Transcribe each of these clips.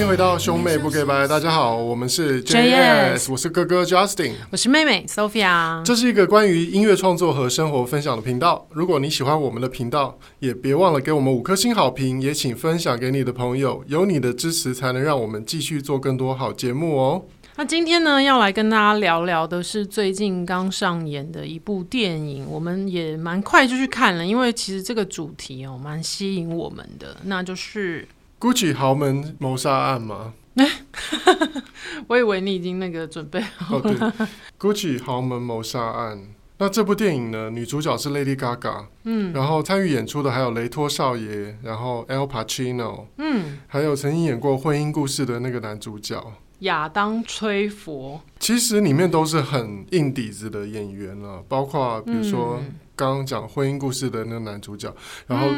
欢迎回到兄妹不给白，大家好，我们是 JS，我是哥哥 Justin，我是妹妹 Sophia。这是一个关于音乐创作和生活分享的频道。如果你喜欢我们的频道，也别忘了给我们五颗星好评，也请分享给你的朋友。有你的支持，才能让我们继续做更多好节目哦。那今天呢，要来跟大家聊聊的是最近刚上演的一部电影，我们也蛮快就去看了，因为其实这个主题哦，蛮吸引我们的，那就是。Gucci 豪门谋杀案吗？我以为你已经那个准备好了。哦，对，Gucci 豪门谋杀案。那这部电影呢，女主角是 Lady Gaga，嗯，然后参与演出的还有雷托少爷，然后 Al Pacino，嗯，还有曾经演过《婚姻故事》的那个男主角亚当·崔佛。其实里面都是很硬底子的演员了，包括比如说。嗯刚刚讲婚姻故事的那个男主角，然后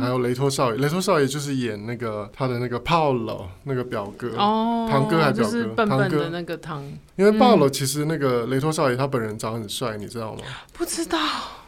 还有雷托少爷，嗯、雷托少爷就是演那个他的那个 Paolo 那个表哥，哦，堂哥还是表哥？就是笨笨的那个堂。因为 Paolo 其实那个雷托少爷他本人长很帅，你知道吗？不知道。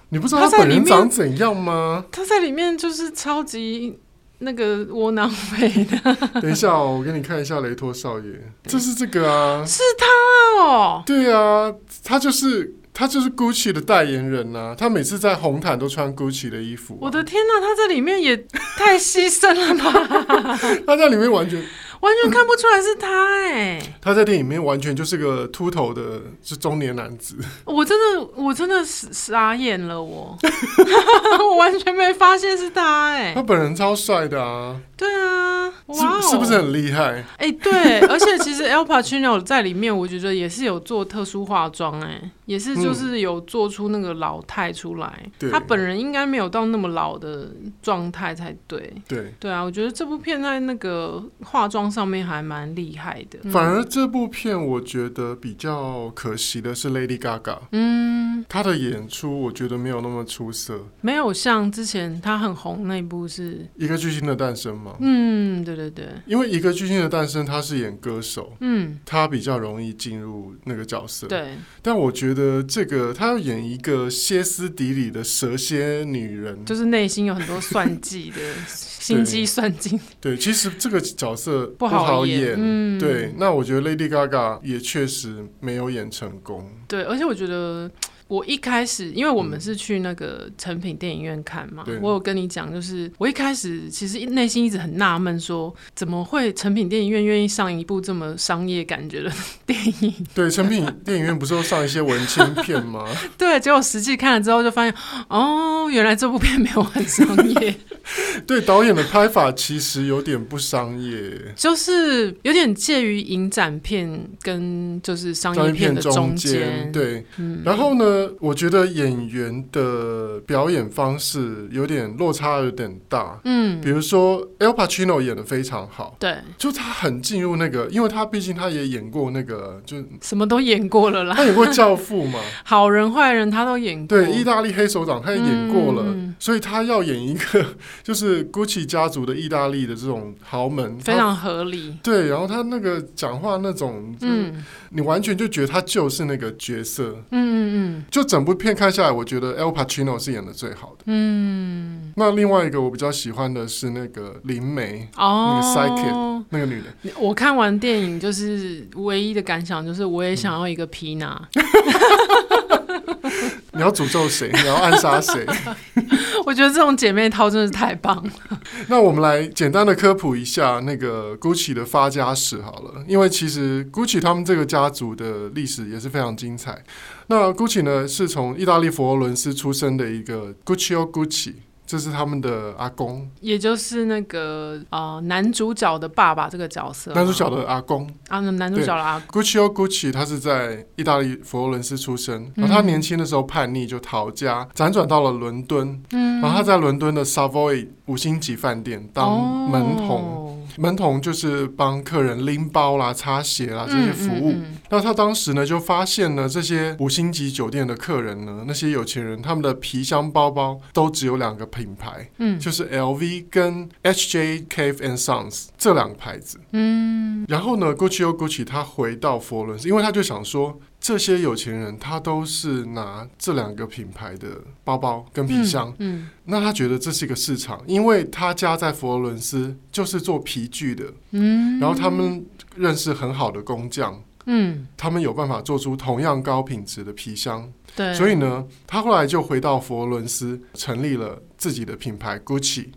你不知道他本人长怎样吗？他在里面就是超级那个窝囊废的。等一下哦，我给你看一下雷托少爷，就是这个啊，是他哦。对啊，他就是。他就是 Gucci 的代言人呐、啊，他每次在红毯都穿 Gucci 的衣服、啊。我的天呐，他在里面也太牺牲了吧！他在里面完全。完全看不出来是他哎、欸！他在电影里面完全就是个秃头的，是中年男子。我真的，我真的傻眼了我，我完全没发现是他哎、欸！他本人超帅的啊！对啊，哇，是不是很厉害？哎、欸，对，而且其实 Al Pacino 在里面，我觉得也是有做特殊化妆哎、欸，也是就是有做出那个老态出来。嗯、他本人应该没有到那么老的状态才对。对对啊，我觉得这部片在那个化妆。上面还蛮厉害的，反而这部片我觉得比较可惜的是 Lady Gaga，嗯，她的演出我觉得没有那么出色，没有像之前她很红那一部是一个巨星的诞生嘛，嗯，对对对，因为一个巨星的诞生他是演歌手，嗯，他比较容易进入那个角色，对，但我觉得这个他要演一个歇斯底里的蛇蝎女人，就是内心有很多算计的心机 算尽，对，其实这个角色。不好演，嗯、对，那我觉得 Lady Gaga 也确实没有演成功。对，而且我觉得。我一开始，因为我们是去那个成品电影院看嘛，嗯、我有跟你讲，就是我一开始其实内心一直很纳闷，说怎么会成品电影院愿意上一部这么商业感觉的电影？对，成品电影院不是都上一些文青片吗？对，结果实际看了之后就发现，哦，原来这部片没有很商业。对，导演的拍法其实有点不商业，就是有点介于影展片跟就是商业片的中间。对，嗯、然后呢？我觉得演员的表演方式有点落差，有点大。嗯，比如说 El Pacino 演的非常好，对，就他很进入那个，因为他毕竟他也演过那个，就什么都演过了啦。他演过《教父》嘛，好人坏人他都演过。对，意大利黑手党他也演过了，嗯、所以他要演一个就是 Gucci 家族的意大利的这种豪门，非常合理。对，然后他那个讲话那种，嗯，你完全就觉得他就是那个角色。嗯嗯嗯。就整部片看下来，我觉得 El Pacino 是演的最好的。嗯，那另外一个我比较喜欢的是那个灵媒哦，那个 Psychic 那个女的。我看完电影就是唯一的感想就是，我也想要一个皮娜。你要诅咒谁？你要暗杀谁？我觉得这种姐妹淘真的是太棒了。那我们来简单的科普一下那个 Gucci 的发家史好了，因为其实 Gucci 他们这个家族的历史也是非常精彩。那 Gucci 呢，是从意大利佛罗伦斯出生的一个 Guccio Gucci。这是他们的阿公，也就是那个呃男主角的爸爸这个角色。男主角的阿公啊，男主角的阿公。Guccio Gucci 他是在意大利佛罗伦斯出生，然后他年轻的时候叛逆就逃家，辗转到了伦敦。嗯，然后他在伦敦的 Savoy 五星级饭店当门童。哦门童就是帮客人拎包啦、擦鞋啦这些服务。嗯嗯嗯、那他当时呢，就发现呢，这些五星级酒店的客人呢，那些有钱人，他们的皮箱包包都只有两个品牌，嗯，就是 LV 跟 HJ Cave and Sons 这两个牌子。嗯，然后呢，Gucci 又 Gucci 他回到佛罗伦斯，因为他就想说，这些有钱人他都是拿这两个品牌的包包跟皮箱，嗯，嗯，那他觉得这是一个市场，因为他家在佛罗伦斯就是做皮具的，嗯，然后他们认识很好的工匠，嗯，他们有办法做出同样高品质的皮箱，对，所以呢，他后来就回到佛罗伦斯，成立了自己的品牌 Gucci。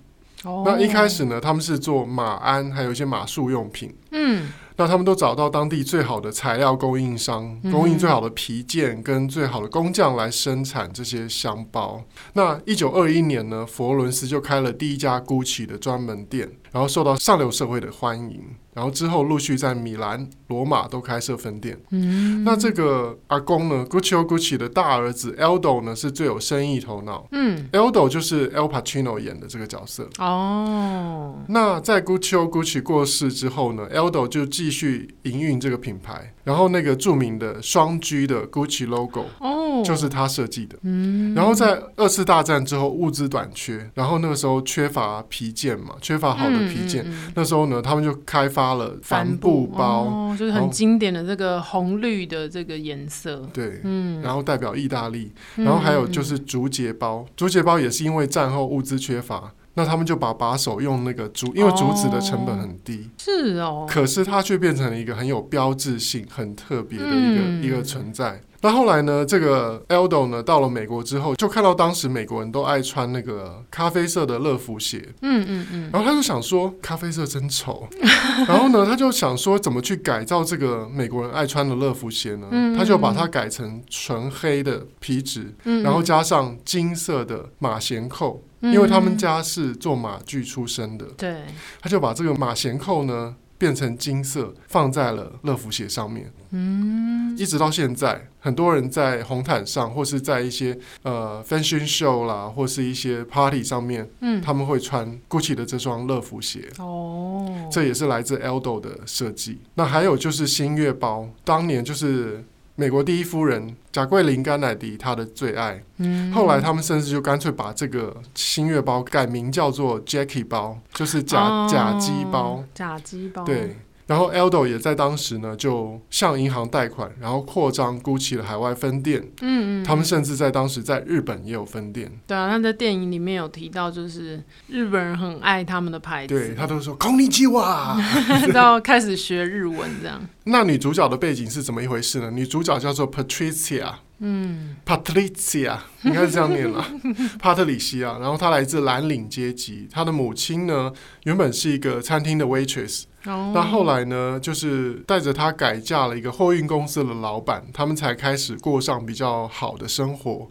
哦，那一开始呢，他们是做马鞍，还有一些马术用品，嗯。那他们都找到当地最好的材料供应商，供应最好的皮件跟最好的工匠来生产这些箱包。那一九二一年呢，佛罗伦斯就开了第一家 Gucci 的专门店，然后受到上流社会的欢迎。然后之后陆续在米兰、罗马都开设分店。嗯，那这个阿公呢，Guccio Gucci 的大儿子 Aldo 呢，是最有生意头脑。嗯，Aldo 就是 El Pacino 演的这个角色。哦，那在 Guccio Gucci 过世之后呢，Aldo 就继续营运这个品牌。然后那个著名的双 G 的 Gucci logo，哦，就是他设计的。嗯，然后在二次大战之后物资短缺，然后那个时候缺乏皮件嘛，缺乏好的皮件。那时候呢，他们就开发了帆布包，哦，就是很经典的这个红绿的这个颜色。对，嗯，然后代表意大利。然后还有就是竹节包，竹节包也是因为战后物资缺乏。那他们就把把手用那个竹，因为竹子的成本很低，哦是哦，可是它却变成了一个很有标志性、很特别的一个、嗯、一个存在。那后来呢，这个 Aldo 呢到了美国之后，就看到当时美国人都爱穿那个咖啡色的乐福鞋，嗯嗯嗯，然后他就想说咖啡色真丑，然后呢他就想说怎么去改造这个美国人爱穿的乐福鞋呢？嗯嗯嗯，他就把它改成纯黑的皮质，然后加上金色的马衔扣。因为他们家是做马具出身的，对，他就把这个马衔扣呢变成金色，放在了乐福鞋上面。嗯，一直到现在，很多人在红毯上，或是在一些呃 fashion show 啦，或是一些 party 上面，嗯，他们会穿 Gucci 的这双乐福鞋。哦，这也是来自 Aldo 的设计。那还有就是星月包，当年就是。美国第一夫人贾桂琳·甘乃迪，她的最爱。嗯，后来他们甚至就干脆把这个星月包改名叫做 Jackie 包，就是假、哦、假鸡包。假鸡包。对。然后 Aldo 也在当时呢，就向银行贷款，然后扩张 Gucci 的海外分店。嗯嗯，他们甚至在当时在日本也有分店。对啊，他在电影里面有提到，就是日本人很爱他们的牌子。对，他都说 Konnichiwa，开始学日文这样。那女主角的背景是怎么一回事呢？女主角叫做 Patricia。嗯，Patricia 应该是这样念了，帕特里西亚。然后他来自蓝领阶级，他的母亲呢，原本是一个餐厅的 waitress，那、oh. 后来呢，就是带着他改嫁了一个货运公司的老板，他们才开始过上比较好的生活。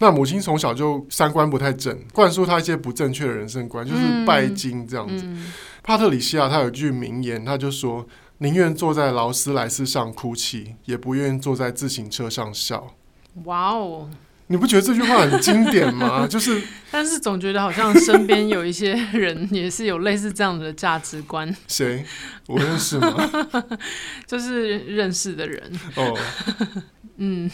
那母亲从小就三观不太正，灌输他一些不正确的人生观，就是拜金这样子。嗯、帕特里西亚他有一句名言，他就说：“宁愿坐在劳斯莱斯上哭泣，也不愿意坐在自行车上笑。”哇哦！你不觉得这句话很经典吗？就是，但是总觉得好像身边有一些人也是有类似这样的价值观。谁？我认识吗？就是认识的人。哦，嗯。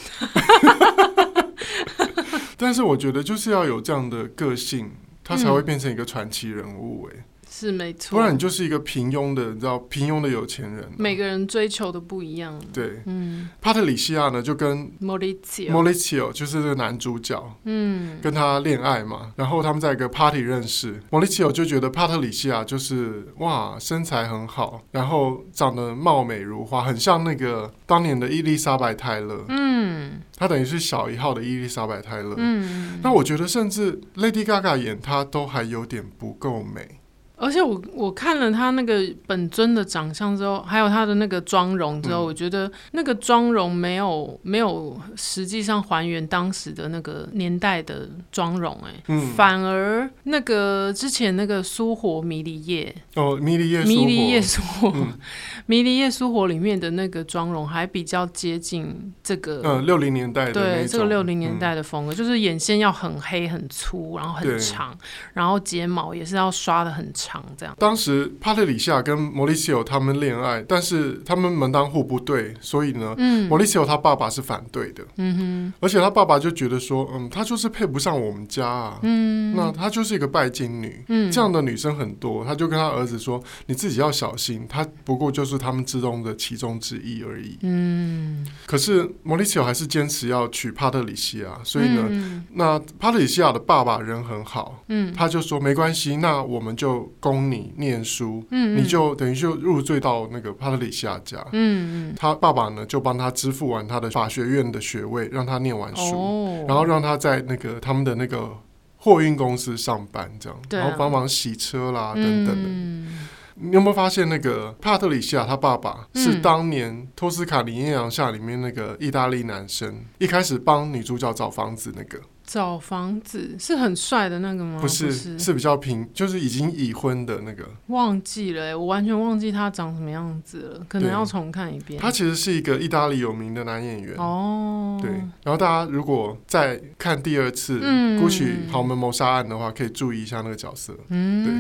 但是我觉得就是要有这样的个性，他才会变成一个传奇人物。哎。是没错，不然你就是一个平庸的，你知道平庸的有钱人。每个人追求的不一样。对，嗯，帕特里西亚呢就跟莫里奇奥，莫里奇奥就是这个男主角，嗯，跟他恋爱嘛，然后他们在一个 party 认识，莫里奇奥就觉得帕特里西亚就是哇身材很好，然后长得貌美如花，很像那个当年的伊丽莎白泰勒，嗯，他等于是小一号的伊丽莎白泰勒，嗯，那我觉得甚至 Lady Gaga 演她都还有点不够美。而且我我看了他那个本尊的长相之后，还有他的那个妆容之后，嗯、我觉得那个妆容没有没有实际上还原当时的那个年代的妆容，哎，嗯，反而那个之前那个苏活迷离夜哦，迷离夜迷离夜苏活，迷离夜苏活里面的那个妆容还比较接近这个嗯六零年代的对这个六零年代的风格，嗯、就是眼线要很黑很粗，然后很长，然后睫毛也是要刷的很长。长这样。当时帕特里西亚跟莫里西欧他们恋爱，但是他们门当户不对，所以呢，莫里西欧他爸爸是反对的。嗯哼，而且他爸爸就觉得说，嗯，他就是配不上我们家啊。嗯，那他就是一个拜金女。嗯，这样的女生很多，他就跟他儿子说，你自己要小心，他不过就是他们之中的其中之一而已。嗯，可是莫里西欧还是坚持要娶帕特里西亚，所以呢，嗯、那帕特里西亚的爸爸人很好。嗯，他就说没关系，那我们就供你念书。嗯，你就等于就入赘到那个帕特里西亚家。嗯，他爸爸呢就帮他支付完他的法学院的学位，让他念完书，哦、然后让他在那个他们的那个货运公司上班，这样，啊、然后帮忙洗车啦等等的。嗯你有没有发现，那个帕特里西亚他爸爸是当年《托斯卡尼艳阳下》里面那个意大利男生，一开始帮女主角找房子那个？找房子是很帅的那个吗？不是，不是，是比较平，就是已经已婚的那个。忘记了，我完全忘记他长什么样子了，可能要重看一遍。他其实是一个意大利有名的男演员哦。对，然后大家如果再看第二次《Gucci 豪门谋杀案》的话，可以注意一下那个角色。嗯，对。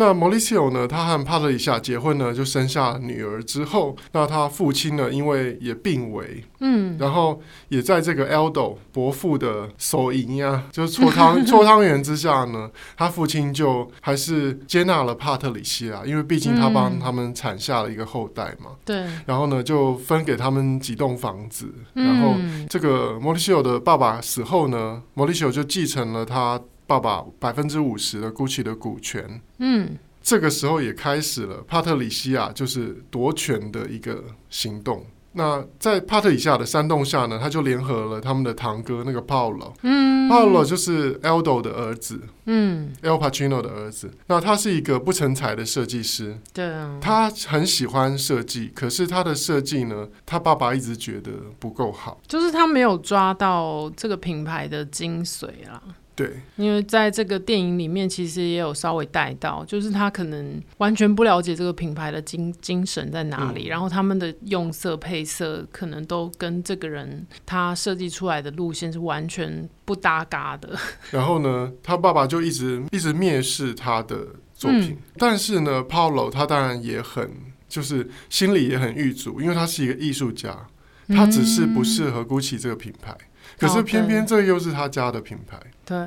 那莫里西欧呢？他和帕特里西亚结婚呢，就生下女儿之后，那他父亲呢，因为也病危，嗯，然后也在这个 Aldo 伯父的手淫呀，就是搓汤 搓汤圆之下呢，他父亲就还是接纳了帕特里西亚，因为毕竟他帮他们产下了一个后代嘛，对、嗯，然后呢，就分给他们几栋房子，然后这个莫里西欧的爸爸死后呢，莫里西欧就继承了他。爸爸百分之五十的 Gucci 的股权，嗯，这个时候也开始了帕特里西亚就是夺权的一个行动。那在帕特里西亚的煽动下呢，他就联合了他们的堂哥那个 Paolo，嗯，Paolo 就是 Aldo 的儿子，嗯，El Pacino 的儿子。那他是一个不成才的设计师，对啊，他很喜欢设计，可是他的设计呢，他爸爸一直觉得不够好，就是他没有抓到这个品牌的精髓啊。对，因为在这个电影里面，其实也有稍微带到，就是他可能完全不了解这个品牌的精精神在哪里，嗯、然后他们的用色配色可能都跟这个人他设计出来的路线是完全不搭嘎的。然后呢，他爸爸就一直一直蔑视他的作品，嗯、但是呢，Paolo 他当然也很就是心里也很郁卒，因为他是一个艺术家，他只是不适合 Gucci 这个品牌。嗯可是偏偏这又是他家的品牌。对，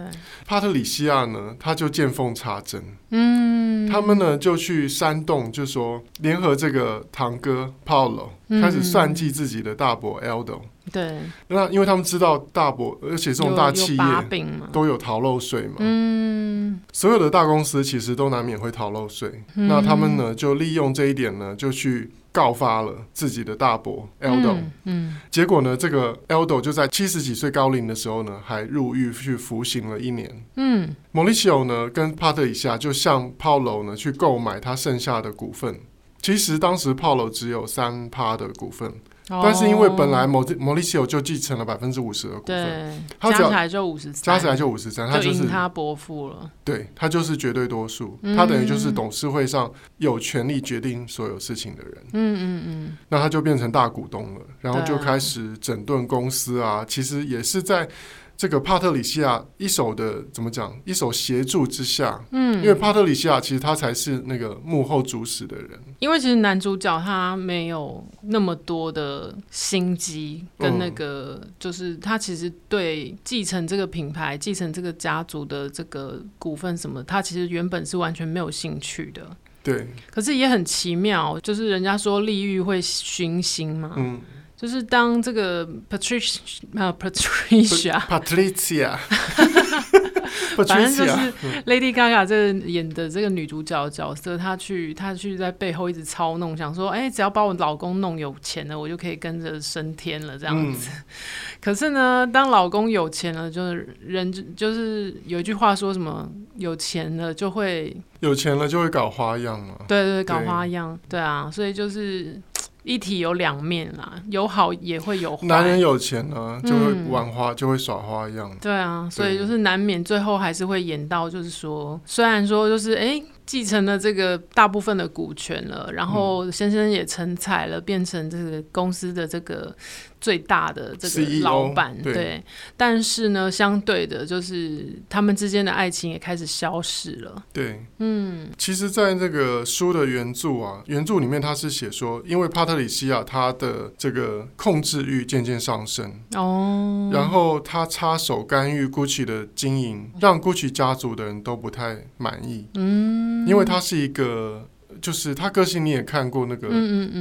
帕特里西亚呢，他就见缝插针。嗯，他们呢就去煽动，就说联合这个堂哥 Paulo 开始算计自己的大伯 Aldo。对，那因为他们知道大伯，而且这种大企业都有逃漏税嘛。嗯，所有的大公司其实都难免会逃漏税。那他们呢就利用这一点呢，就去。告发了自己的大伯 Aldo，嗯，嗯，结果呢，这个 Aldo 就在七十几岁高龄的时候呢，还入狱去服刑了一年。嗯，莫里西欧呢跟帕特里西亚就向 Paulo 呢去购买他剩下的股份，其实当时 Paulo 只有三趴的股份。但是因为本来莫莫里西欧就继承了百分之五十的股份，他加起来就五十，加起来就五十三，他就是他伯父了。对，他就是绝对多数，他等于就是董事会上有权利决定所有事情的人。嗯嗯嗯，那他就变成大股东了，然后就开始整顿公司啊，其实也是在。这个帕特里西亚一手的怎么讲？一手协助之下，嗯，因为帕特里西亚其实他才是那个幕后主使的人。因为其实男主角他没有那么多的心机，跟那个、嗯、就是他其实对继承这个品牌、继承这个家族的这个股份什么，他其实原本是完全没有兴趣的。对。可是也很奇妙，就是人家说利欲会熏心嘛。嗯。就是当这个 Patricia 啊 Patricia，Patricia，反正就是 Lady Gaga 这个演的这个女主角的角色，她去她去在背后一直操弄，想说，哎、欸，只要把我老公弄有钱了，我就可以跟着升天了这样子。嗯、可是呢，当老公有钱了，就是人就是有一句话说什么，有钱了就会有钱了就会搞花样嘛。对，对对，搞花样，对，对啊，所以就是。一体有两面啦，有好也会有坏。男人有钱呢，就会玩花，嗯、就会耍花样。对啊，所以就是难免最后还是会演到，就是说，虽然说就是哎，继承了这个大部分的股权了，然后先生也成才了，变成这个公司的这个最大的这个老板，对，对。但是呢，相对的，就是他们之间的爱情也开始消失了。对，嗯，其实，在这个书的原著啊，原著里面他是写说，因为帕特里西亚他的这个控制欲渐渐上升哦，然后他插手干预 Gucci 的经营，让 Gucci 家族的人都不太满意。嗯，因为他是一个。就是他个性，你也看过那个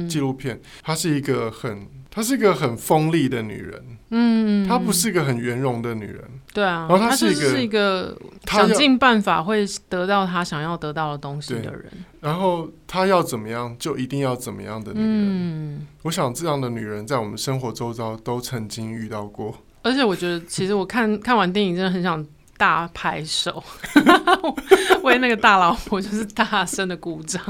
纪录片，她、嗯嗯嗯、是一个很，她是一个很锋利的女人，嗯，她不是一个很圆融的女人，对啊，然后她是一个，是一个想尽办法会得到她想要得到的东西的人，然后她要怎么样就一定要怎么样的女人，嗯，我想这样的女人在我们生活周遭都曾经遇到过，而且我觉得其实我看看完电影真的很想。大拍手，为那个大老婆就是大声的鼓掌。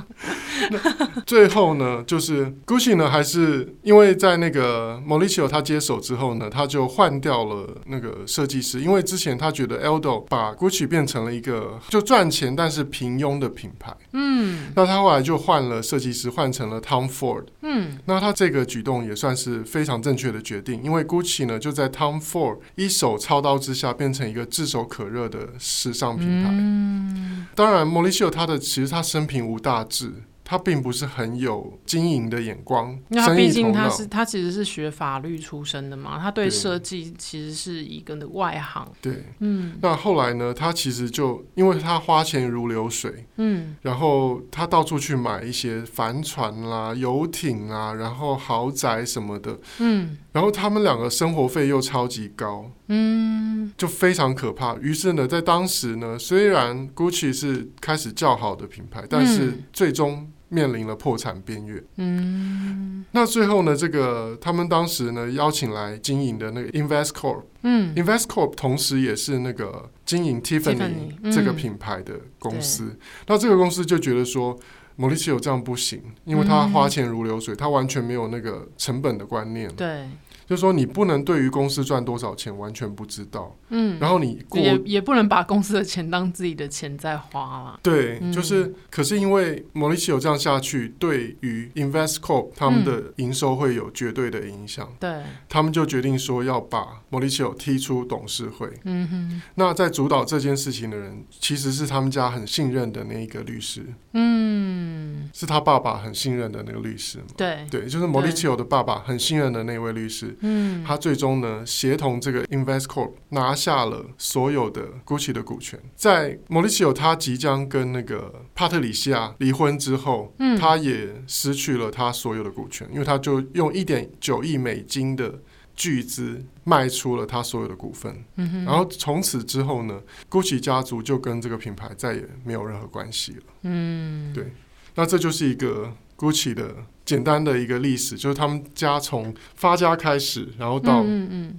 最后呢，就是 Gucci 呢，还是因为在那个 Mauricio 他接手之后呢，他就换掉了那个设计师，因为之前他觉得 Aldo 把 Gucci 变成了一个就赚钱但是平庸的品牌。嗯，那他后来就换了设计师，换成了 Tom Ford。嗯，那他这个举动也算是非常正确的决定，因为 Gucci 呢就在 Tom Ford 一手操刀之下，变成一个炙手可热的时尚品牌，嗯、当然，莫里西欧他的其实他生平无大志。他并不是很有经营的眼光，那他毕竟他是他其实是学法律出身的嘛，他对设计其实是一个的外行。对，嗯，那后来呢，他其实就因为他花钱如流水，嗯，然后他到处去买一些帆船啦、游艇啊，然后豪宅什么的，嗯，然后他们两个生活费又超级高，嗯，就非常可怕。于是呢，在当时呢，虽然 Gucci 是开始较好的品牌，但是最终。面临了破产边缘。嗯，那最后呢？这个他们当时呢邀请来经营的那个 Investcorp，嗯，Investcorp 同时也是那个经营 Tiffany 这个品牌的公司。嗯、那这个公司就觉得说，莫里西欧这样不行，因为他花钱如流水，他完全没有那个成本的观念。对。就是说，你不能对于公司赚多少钱完全不知道，嗯，然后你过也也不能把公司的钱当自己的钱在花了。对，嗯、就是，可是因为莫里西有这样下去，对于 Investcorp 他们的营收会有绝对的影响。对、嗯，他们就决定说要把莫里西有踢出董事会。嗯哼，那在主导这件事情的人，其实是他们家很信任的那一个律师。嗯，是他爸爸很信任的那个律师。对，对，就是莫里西有的爸爸很信任的那位律师。嗯，他最终呢，协同这个 Investcorp 拿下了所有的 Gucci 的股权。在 Mauricio 他即将跟那个帕特里西亚离婚之后，嗯，他也失去了他所有的股权，因为他就用一点九亿美金的巨资卖出了他所有的股份。嗯哼，然后从此之后呢，Gucci 家族就跟这个品牌再也没有任何关系了。嗯，对，那这就是一个 Gucci 的。简单的一个历史，就是他们家从发家开始，然后到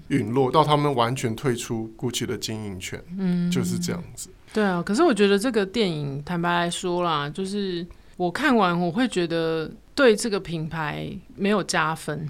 陨落，到他们完全退出 Gucci 的经营权，嗯，就是这样子。对啊，可是我觉得这个电影，坦白来说啦，就是我看完我会觉得对这个品牌没有加分。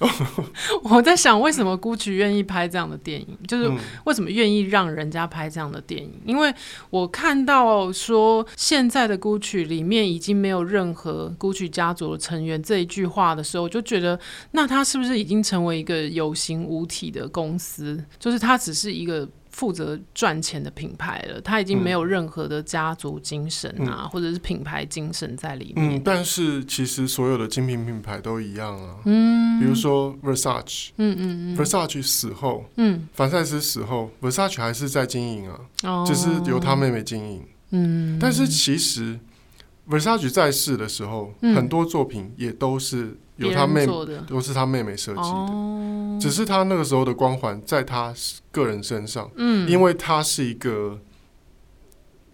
我在想，为什么 Gucci 愿意拍这样的电影？就是为什么愿意让人家拍这样的电影？因为我看到说，现在的 Gucci 里面已经没有任何 Gucci 家族的成员这一句话的时候，我就觉得，那他是不是已经成为一个有形无体的公司？就是他只是一个。负责赚钱的品牌了，他已经没有任何的家族精神啊，嗯、或者是品牌精神在里面。嗯，但是其实所有的精品品牌都一样啊。嗯，比如说 Versace，嗯嗯嗯，Versace 死后，嗯，凡赛斯死后，Versace 还是在经营啊，哦，只是由他妹妹经营。嗯，但是其实 Versace 在世的时候，嗯、很多作品也都是。有他妹妹，都是他妹妹设计的，哦、只是他那个时候的光环在他个人身上，嗯，因为他是一个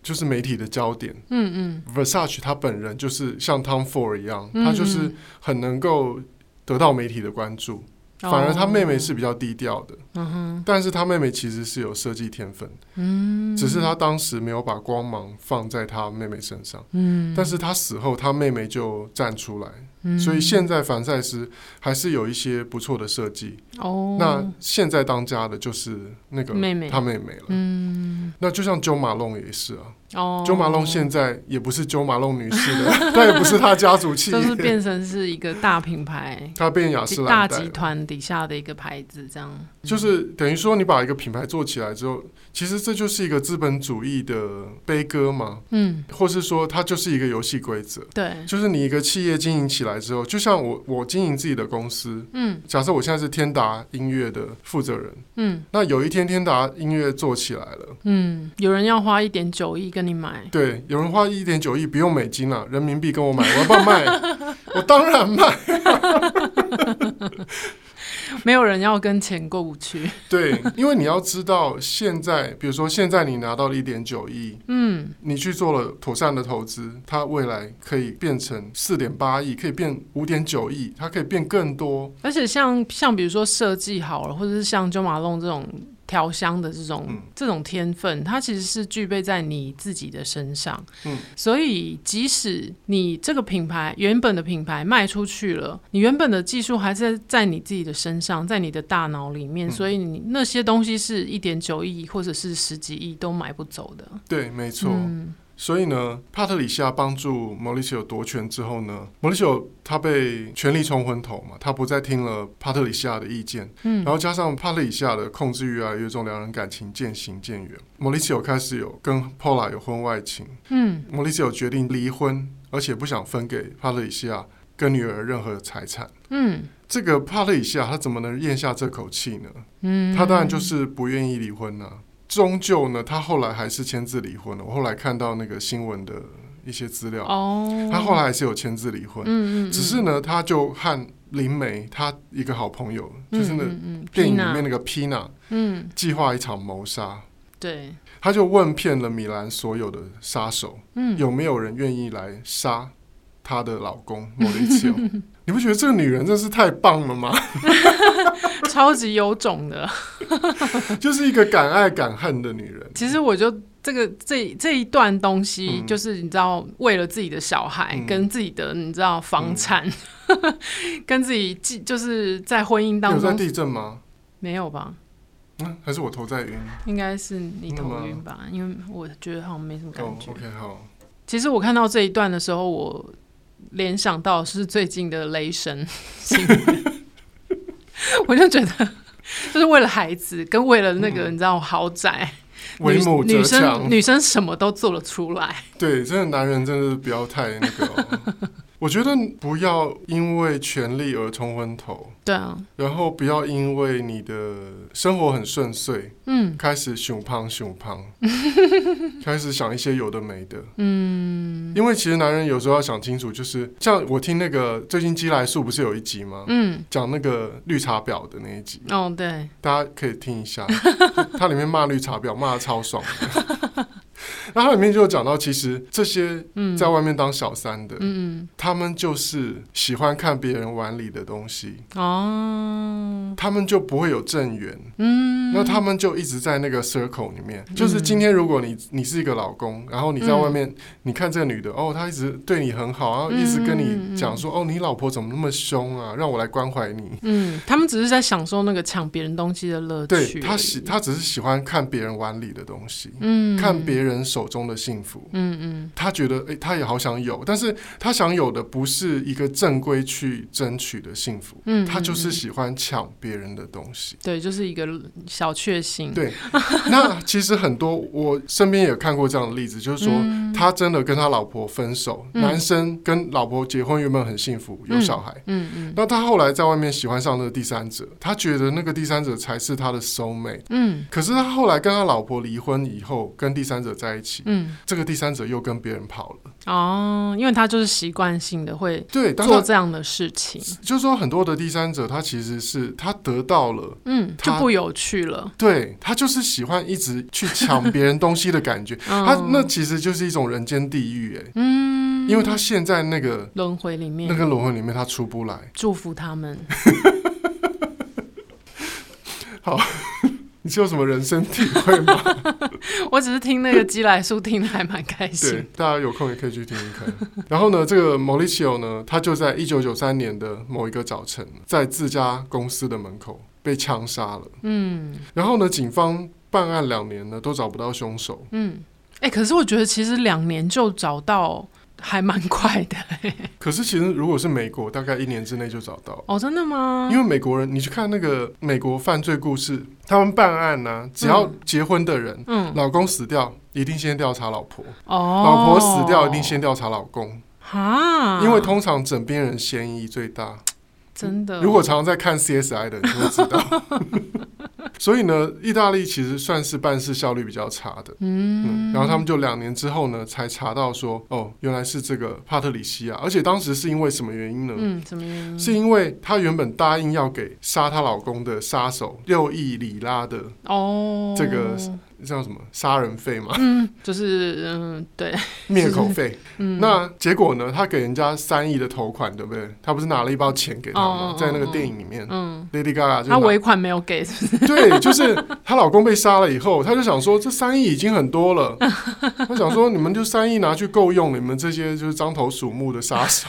就是媒体的焦点，嗯嗯，Versace 他本人就是像 Tom Ford 一样，嗯、他就是很能够得到媒体的关注，嗯、反而他妹妹是比较低调的，嗯哼，但是他妹妹其实是有设计天分，嗯，只是他当时没有把光芒放在他妹妹身上，嗯，但是他死后他妹妹就站出来。嗯，所以现在凡赛斯还是有一些不错的设计。哦，那现在当家的就是那个妹妹，她妹妹了。嗯，那就像 Jo Malone 也是啊。哦，Jo Malone 现在也不是 Jo Malone 女士的，她也不是她家族企业，就是变成是一个大品牌，她变雅诗兰黛大集团底下的一个牌子，这样。就是等于说，你把一个品牌做起来之后，其实这就是一个资本主义的悲歌嘛。嗯，或是说，它就是一个游戏规则。对，就是你一个企业经营起来之后，就像我我经营自己的公司，嗯，假设我现在是天达音乐的负责人，嗯，那有一天天达音乐做起来了，嗯，有人要花一点九亿跟你买，对，有人花一点九亿，不用美金了，人民币跟我买，我要不要卖？我当然卖。没有人要跟钱过不去。对，因为你要知道，现在比如说现在你拿到了一点九亿，嗯，你去做了妥善的投资，它未来可以变成四点八亿，可以变五点九亿，它可以变更多。而且像像比如说设计好了，或者是像 Jo Malone 这种。调香的这种、嗯、这种天分，它其实是具备在你自己的身上。嗯，所以即使你这个品牌原本的品牌卖出去了，你原本的技术还是在你自己的身上，在你的大脑里面。嗯、所以你那些东西是一点九亿或者是十几亿都买不走的。对，没错。嗯所以呢，帕特里西亚帮助莫里西奥夺权之后呢，莫里西奥他被权力冲昏头嘛，他不再听了帕特里西亚的意见，嗯，然后加上帕特里西亚的控制欲越来越重，两人感情渐行渐远。莫里西奥开始有跟 Paula 有婚外情，嗯，莫里西奥决定离婚，而且不想分给帕特里西亚跟女儿任何财产，嗯，这个帕特里西亚他怎么能咽下这口气呢？嗯，他当然就是不愿意离婚了啊。终究呢，他后来还是签字离婚了。我后来看到那个新闻的一些资料，哦，他后来还是有签字离婚。嗯嗯，只是呢，他就和林梅他一个好朋友，嗯、就是那电影里面那个 Pina，嗯，计划一场谋杀。对，他就问遍了米兰所有的杀手，嗯，有没有人愿意来杀他的老公莫里奇欧？你不觉得这个女人真是太棒了吗？超级有种的，就是一个敢爱敢恨的女人。其实我就这个这这一段东西，就是你知道，为了自己的小孩，嗯、跟自己的你知道房产，嗯、跟自己就是在婚姻当中有在地震吗？没有吧？嗯，还是我头在晕？应该是你头晕吧？因为我觉得好像没什么感觉。Oh, OK，好。其实我看到这一段的时候，我。联想到是最近的雷神，我就觉得就是为了孩子，跟为了那个你知道豪宅，为母女生女生什么都做得出来。对，真的男人真的是不要太那个哦。我觉得不要因为权力而冲昏头，对啊，然后不要因为你的生活很顺遂，嗯，开始熊胖熊胖，开始想一些有的没的，嗯，因为其实男人有时候要想清楚，就是像我听那个最近鸡来素不是有一集吗？嗯，讲那个绿茶婊的那一集，哦，对，大家可以听一下，他里面骂绿茶婊骂的超爽的。那它里面就有讲到，其实这些在外面当小三的，嗯，他们就是喜欢看别人碗里的东西。哦，他们就不会有正缘，嗯，那他们就一直在那个 circle 里面。就是今天如果你你是一个老公，然后你在外面，你看这个女的哦，她一直对你很好，然后一直跟你讲说哦，你老婆怎么那么凶啊，让我来关怀你。嗯，他们只是在享受那个抢别人东西的乐趣。对，他喜，他只是喜欢看别人碗里的东西，嗯，看别人手中的幸福，嗯嗯，他觉得，哎、欸，他也好想有，但是他想有的不是一个正规去争取的幸福，嗯，他就是喜欢抢别人的东西，对，就是一个小确幸。对，那其实很多我身边也看过这样的例子，就是说他真的跟他老婆分手，嗯、男生跟老婆结婚原本很幸福，有小孩，嗯嗯，嗯，那他后来在外面喜欢上那个第三者，他觉得那个第三者才是他的 soul mate，嗯，可是他后来跟他老婆离婚以后，跟第三者在一起。嗯，这个第三者又跟别人跑了哦，因为他就是习惯性的会对做这样的事情。就是说，很多的第三者，他其实是他得到了，嗯，就不有趣了。对，他就是喜欢一直去抢别人东西的感觉，他那其实就是一种人间地狱哎，嗯，因为他陷在那个轮回里面，那个轮回里面他出不来。祝福他们。好。你是有什么人生体会吗？我只是听那个基来素听的还蛮开心。对，大家有空也可以去听听看。然后呢，这个 Mauricio 呢，他就在一九九三年的某一个早晨，在自家公司的门口被枪杀了。嗯，然后呢，警方办案两年呢，都找不到凶手。嗯，哎、欸，可是我觉得其实两年就找到。还蛮快的，可是其实如果是美国，大概一年之内就找到。哦，真的吗？因为美国人，你去看那个美国犯罪故事，他们办案呢、啊，只要结婚的人，嗯，老公死掉，一定先调查老婆，哦，老婆死掉，一定先调查老公，哈，因为通常枕边人嫌疑最大，真的。如果常常在看 CSI 的，你就会知道。所以呢，意大利其实算是办事效率比较差的。嗯，嗯，然后他们就两年之后呢，才查到说，哦，原来是这个帕特里西亚，而且当时是因为什么原因呢？嗯，什么原因？是因为她原本答应要给杀她老公的杀手六亿里拉的哦，这个。叫什么杀人费嘛？嗯，就是嗯，对，灭口费。嗯，那结果呢？他给人家三亿的头款，对不对？他不是拿了一包钱给他吗？哦、在那个电影里面，嗯，Lady Gaga 就他尾款没有给是不是？对，就是她老公被杀了以后，她就想说这三亿已经很多了。她想说你们就三亿拿去够用，你们这些就是獐头鼠目的杀手。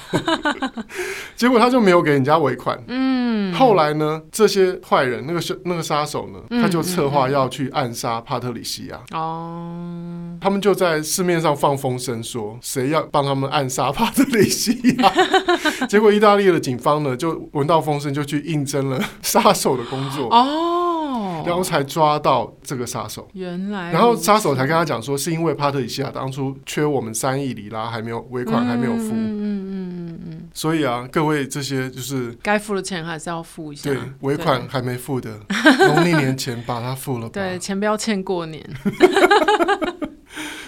结果他就没有给人家尾款。嗯，后来呢？这些坏人，那个那个杀手呢？他就策划要去暗杀帕特里西亚哦，他们就在市面上放风声说，谁要帮他们暗杀帕特里西亚？结果意大利的警方呢，就闻到风声，就去应征了杀手的工作哦，然后才抓到这个杀手。原来，然后杀手才跟他讲说，是因为帕特里西亚当初缺我们三亿里拉，还没有尾款还没有付。嗯嗯嗯嗯嗯。所以啊，各位这些就是该付的钱还是要付一下。对，尾款还没付的，农历年前把它付了吧。对，钱不要欠过年。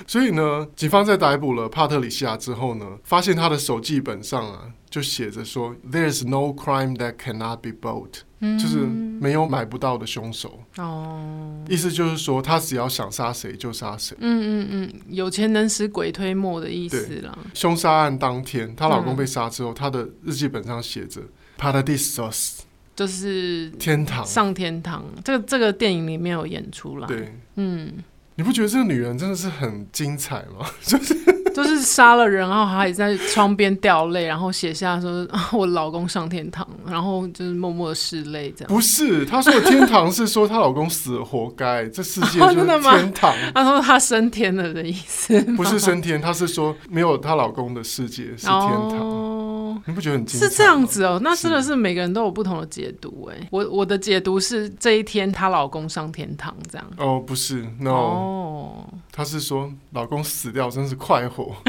所以呢，警方在逮捕了帕特里西亚之后呢，发现他的手记本上啊，就写着说：“There's no crime that cannot be bought。嗯”就是没有买不到的凶手。哦，意思就是说，他只要想杀谁就杀谁。嗯嗯嗯，有钱能使鬼推磨的意思啦。凶杀案当天，她老公被杀之后，她、嗯、的日记本上写着 “Paradisos”。就是天堂，上天堂。这个这个电影里面有演出来。对，嗯，你不觉得这个女人真的是很精彩吗？就是就是杀了人，然后还在窗边掉泪，然后写下说：“ 我老公上天堂。”然后就是默默的拭泪，这样。不是，她说的天堂是说她老公死了活该，这世界就 是天堂。她说她升天了的意思，不是升天，她是说没有她老公的世界是天堂。哦你不觉得很？是这样子哦，那真的是每个人都有不同的解读哎。我我的解读是这一天她老公上天堂这样。哦，不是，no，哦，她是说老公死掉真是快活。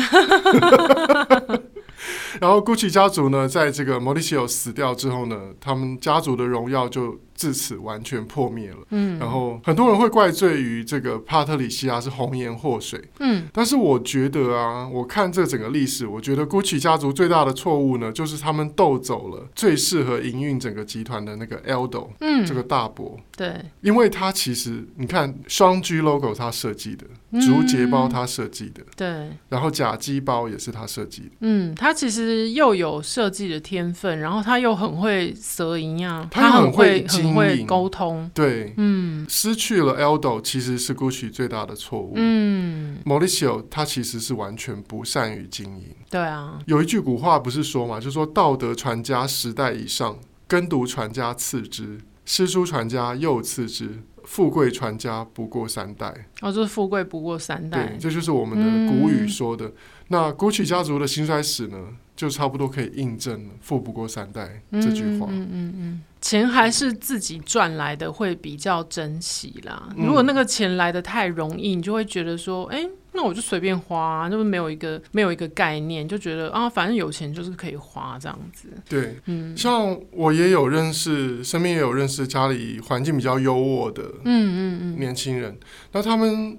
然后 Gucci 家族呢，在这个 Mauricio 死掉之后呢，他们家族的荣耀就自此完全破灭了。嗯，然后很多人会怪罪于这个帕特里西亚是红颜祸水。嗯，但是我觉得啊，我看这整个历史，我觉得 Gucci 家族最大的错误呢，就是他们斗走了最适合营运整个集团的那个 Aldo，嗯，这个大伯。对，因为他其实你看双 G logo 他设计的，竹节包他设计的，对，然后假鸡包也是他设计的。嗯，他其实又有设计的天分，然后他又很会摄影啊，他很会很会沟通。对，嗯，失去了 Aldo 其实是 Gucci 最大的错误。嗯，Mauricio 他其实是完全不善于经营。对啊，有一句古话不是说嘛，就是说道德传家十代以上，耕读传家次之。诗书传家又次之，富贵传家不过三代。哦，就是富贵不过三代。对，这就是我们的古语说的。嗯、那 Gucci 家族的兴衰史呢，就差不多可以印证了“富不过三代”这句话。嗯嗯嗯，钱还是自己赚来的会比较珍惜啦。嗯、如果那个钱来的太容易，你就会觉得说，哎、欸。那我就随便花，啊，就是没有一个没有一个概念，就觉得啊，反正有钱就是可以花这样子。对，嗯，像我也有认识，身边也有认识家里环境比较优渥的，嗯嗯嗯，年轻人，那他们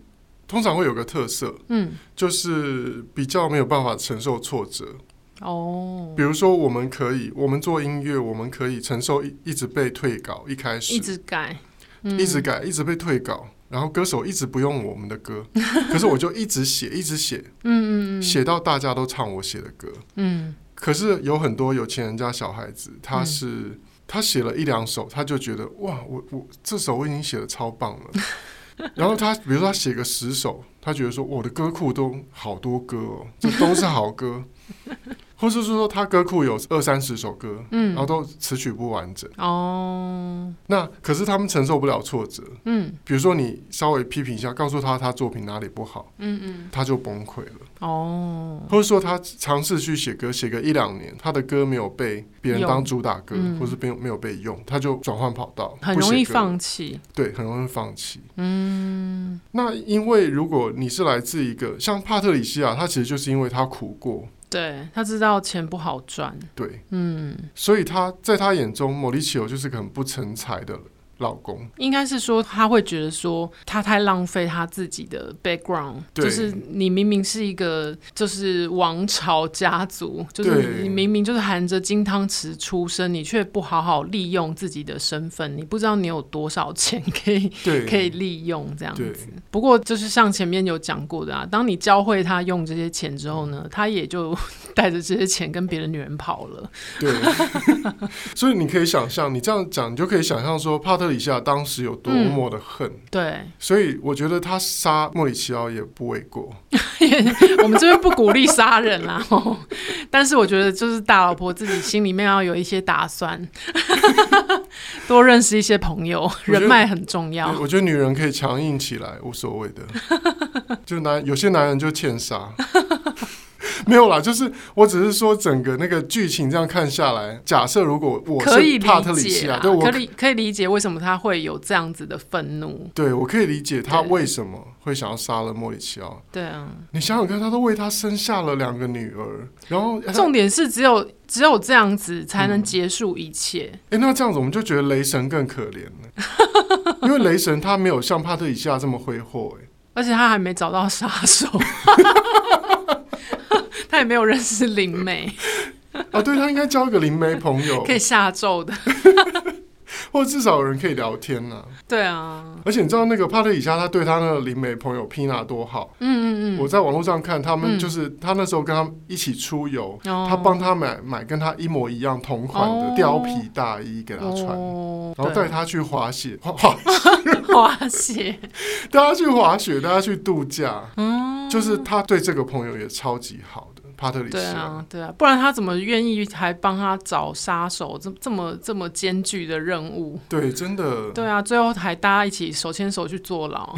通常会有个特色，嗯，就是比较没有办法承受挫折。哦，比如说我们可以，我们做音乐，我们可以承受一一直被退稿，一开始一直改，嗯，一直改，一直被退稿。然后歌手一直不用我们的歌，可是我就一直写，一直写，嗯嗯嗯，写到大家都唱我写的歌，嗯。可是有很多有钱人家小孩子，他是他写了一两首，他就觉得哇，我我这首我已经写的超棒了。然后他比如说他写个十首，他觉得说我的歌库都好多歌哦，这都是好歌。或是说他歌库有二三十首歌，嗯，然后都词曲不完整。哦。那可是他们承受不了挫折，嗯，比如说你稍微批评一下，告诉他他作品哪里不好，嗯嗯，他就崩溃了哦。或者说他尝试去写歌，写个一两年，他的歌没有被别人当主打歌，嗯、或是没有没有被用，他就转换跑道，很容易放弃，对，很容易放弃。嗯，那因为如果你是来自一个像帕特里西亚，他其实就是因为他苦过。对，他知道钱不好赚，对，嗯，所以他在他眼中，莫里奇欧就是个很不成才的人。老公应该是说，他会觉得说他太浪费他自己的 background，就是你明明是一个就是王朝家族，就是你明明就是含着金汤匙出生，你却不好好利用自己的身份，你不知道你有多少钱可以 可以利用这样子。不过就是像前面有讲过的啊，当你教会他用这些钱之后呢，他也就 带着这些钱跟别的女人跑了。对，所以你可以想象，你这样讲，你就可以想象说帕特。底下当时有多么的恨，嗯、对，所以我觉得他杀莫里奇奥也不为过。我们这边不鼓励杀人啦，但是我觉得就是大老婆自己心里面要有一些打算，多认识一些朋友，人脉很重要。我觉得女人可以强硬起来，无所谓的。就男有些男人就欠杀。没有啦，就是我只是说整个那个剧情这样看下来，假设如果我是帕特里西亚，对，我可以可以理解为什么他会有这样子的愤怒。对，我可以理解他为什么会想要杀了莫里奇奥。对啊，你想想看，他都为他生下了两个女儿，然后重点是只有只有这样子才能结束一切。哎、嗯，那这样子我们就觉得雷神更可怜了，因为雷神他没有像帕特里西亚这么挥霍，哎，而且他还没找到杀手。他也没有认识灵媒。啊，对，他应该交一个灵媒朋友，可以下咒的，或者至少有人可以聊天呢、啊。对啊，而且你知道那个帕特里夏，他对他那个灵媒朋友皮娜多好。嗯嗯嗯，我在网络上看他们，就是、嗯、他那时候跟他们一起出游，哦、他帮他买买跟他一模一样同款的貂皮大衣给他穿，哦、然后带他去滑雪，滑。滑雪，带他去滑雪，带他去度假。嗯，就是他对这个朋友也超级好的。帕特里西亚，对啊，对啊，不然他怎么愿意还帮他找杀手？这这么这么艰巨的任务，对，真的，对啊，最后还大家一起手牵手去坐牢，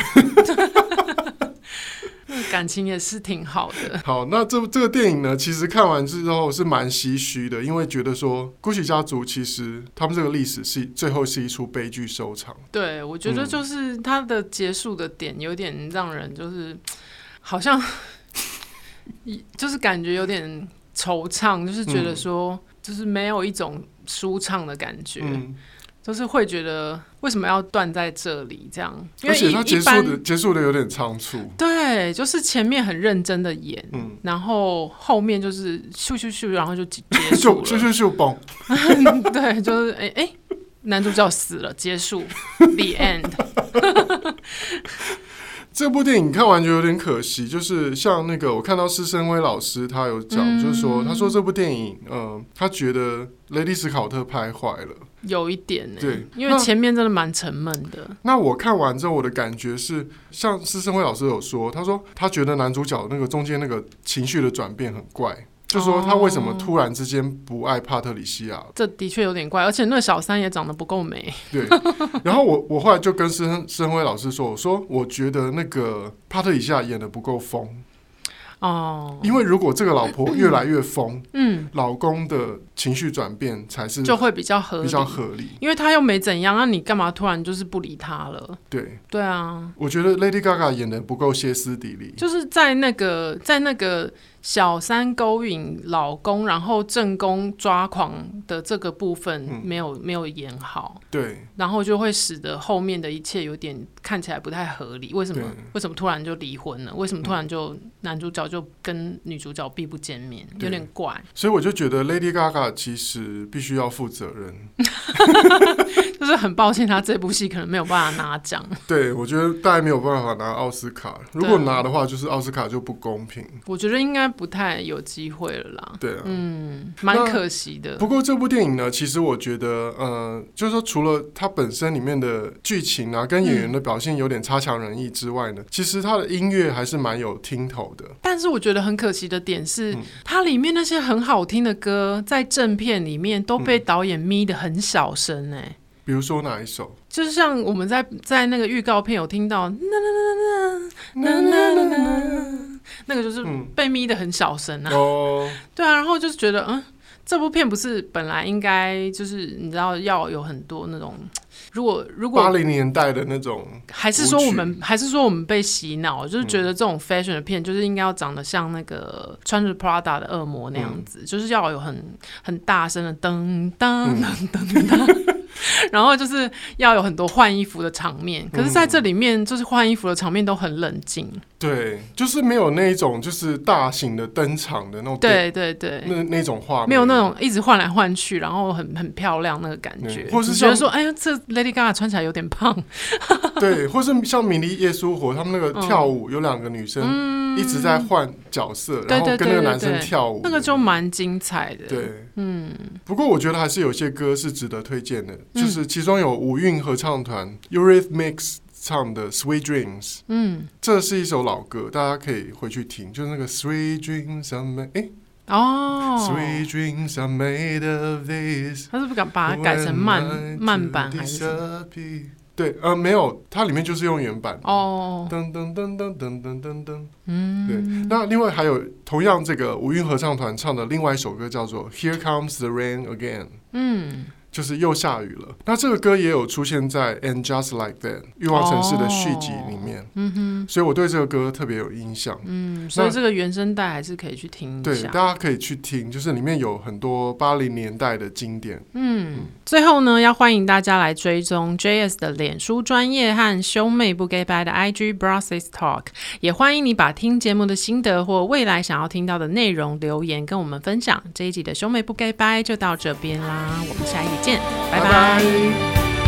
感情也是挺好的。好，那这这个电影呢，其实看完之后是蛮唏嘘的，因为觉得说古奇家族其实他们这个历史是最后是一出悲剧收场。对，我觉得就是他的结束的点有点让人就是好像。就是感觉有点惆怅，就是觉得说，就是没有一种舒畅的感觉，嗯、就是会觉得为什么要断在这里这样？而且他结束的结束的有点仓促。对，就是前面很认真的演，嗯、然后后面就是咻咻咻，然后就结 束了，咻咻咻嘣。对，就是哎哎、欸欸，男主角死了，结束，The End。这部电影看完就有点可惜，就是像那个我看到施生威老师他有讲，嗯、就是说他说这部电影，嗯、呃，他觉得雷迪斯考特拍坏了，有一点呢，对，因为前面真的蛮沉闷的那。那我看完之后，我的感觉是，像施生威老师有说，他说他觉得男主角那个中间那个情绪的转变很怪。就说他为什么突然之间不爱帕特里西亚？这的确有点怪，而且那小三也长得不够美。对，然后我 我后来就跟申申辉老师说，我说我觉得那个帕特里西亚演的不够疯。哦，因为如果这个老婆越来越疯，嗯，老公的情绪转变才是就会比较合理，比较合理，因为他又没怎样，那你干嘛突然就是不理他了？对，对啊，我觉得 Lady Gaga 演的不够歇斯底里，就是在那个在那个。小三勾引老公，然后正宫抓狂的这个部分没有、嗯、没有演好，对，然后就会使得后面的一切有点看起来不太合理。为什么？为什么突然就离婚了？为什么突然就男主角就跟女主角避不见面？嗯、有点怪。所以我就觉得 Lady Gaga 其实必须要负责任，就是很抱歉，他这部戏可能没有办法拿奖。对，我觉得大概没有办法拿奥斯卡。如果拿的话，就是奥斯卡就不公平。我觉得应该不太有机会了啦。对啊，嗯，蛮可惜的。不过这部电影呢，其实我觉得，呃，就是说除了它本身里面的剧情啊，跟演员的表现有点差强人意之外呢，嗯、其实它的音乐还是蛮有听头的。但是我觉得很可惜的点是，嗯、它里面那些很好听的歌，在正片里面都被导演眯得很小声哎。比如说哪一首？就是像我们在在那个预告片有听到，那那那那那那那那个就是被咪的很小声啊。哦，对啊，然后就是觉得，嗯，这部片不是本来应该就是你知道要有很多那种。如果如果八零年代的那种，还是说我们还是说我们被洗脑，就是觉得这种 fashion 的片就是应该要长得像那个穿着 Prada 的恶魔那样子，嗯、就是要有很很大声的噔噔噔噔噔。然后就是要有很多换衣服的场面，可是在这里面就是换衣服的场面都很冷静。对，就是没有那一种就是大型的登场的那种。对对对，那那种画面没有那种一直换来换去，然后很很漂亮那个感觉，或是觉得说，哎呀，这 Lady Gaga 穿起来有点胖。对，或是像《米莉耶稣活》他们那个跳舞，有两个女生一直在换角色，然后跟那个男生跳舞，那个就蛮精彩的。对，嗯。不过我觉得还是有些歌是值得推荐的。就是其中有五韵合唱团 Eurythmics 唱的《Sweet Dreams》，嗯，这是一首老歌，大家可以回去听。就是那个 Sweet Dreams are made，哎，哦，Sweet Dreams are made of this。他是不敢把它改成慢慢版还是？对，呃，没有，它里面就是用原版。哦，噔噔噔噔噔噔噔噔，嗯，对。那另外还有同样这个五韵合唱团唱的另外一首歌叫做《Here Comes the Rain Again》。嗯。就是又下雨了。那这个歌也有出现在《And Just Like That》欲望城市的续集里面。嗯哼，所以我对这个歌特别有印象。嗯，所以这个原声带还是可以去听一下。对，大家可以去听，就是里面有很多八零年代的经典。嗯，最后呢，要欢迎大家来追踪 JS 的脸书专业和兄妹不给掰的 IG Brothers Talk，也欢迎你把听节目的心得或未来想要听到的内容留言跟我们分享。这一集的兄妹不给掰就到这边啦，我们下一集见，拜拜。拜拜。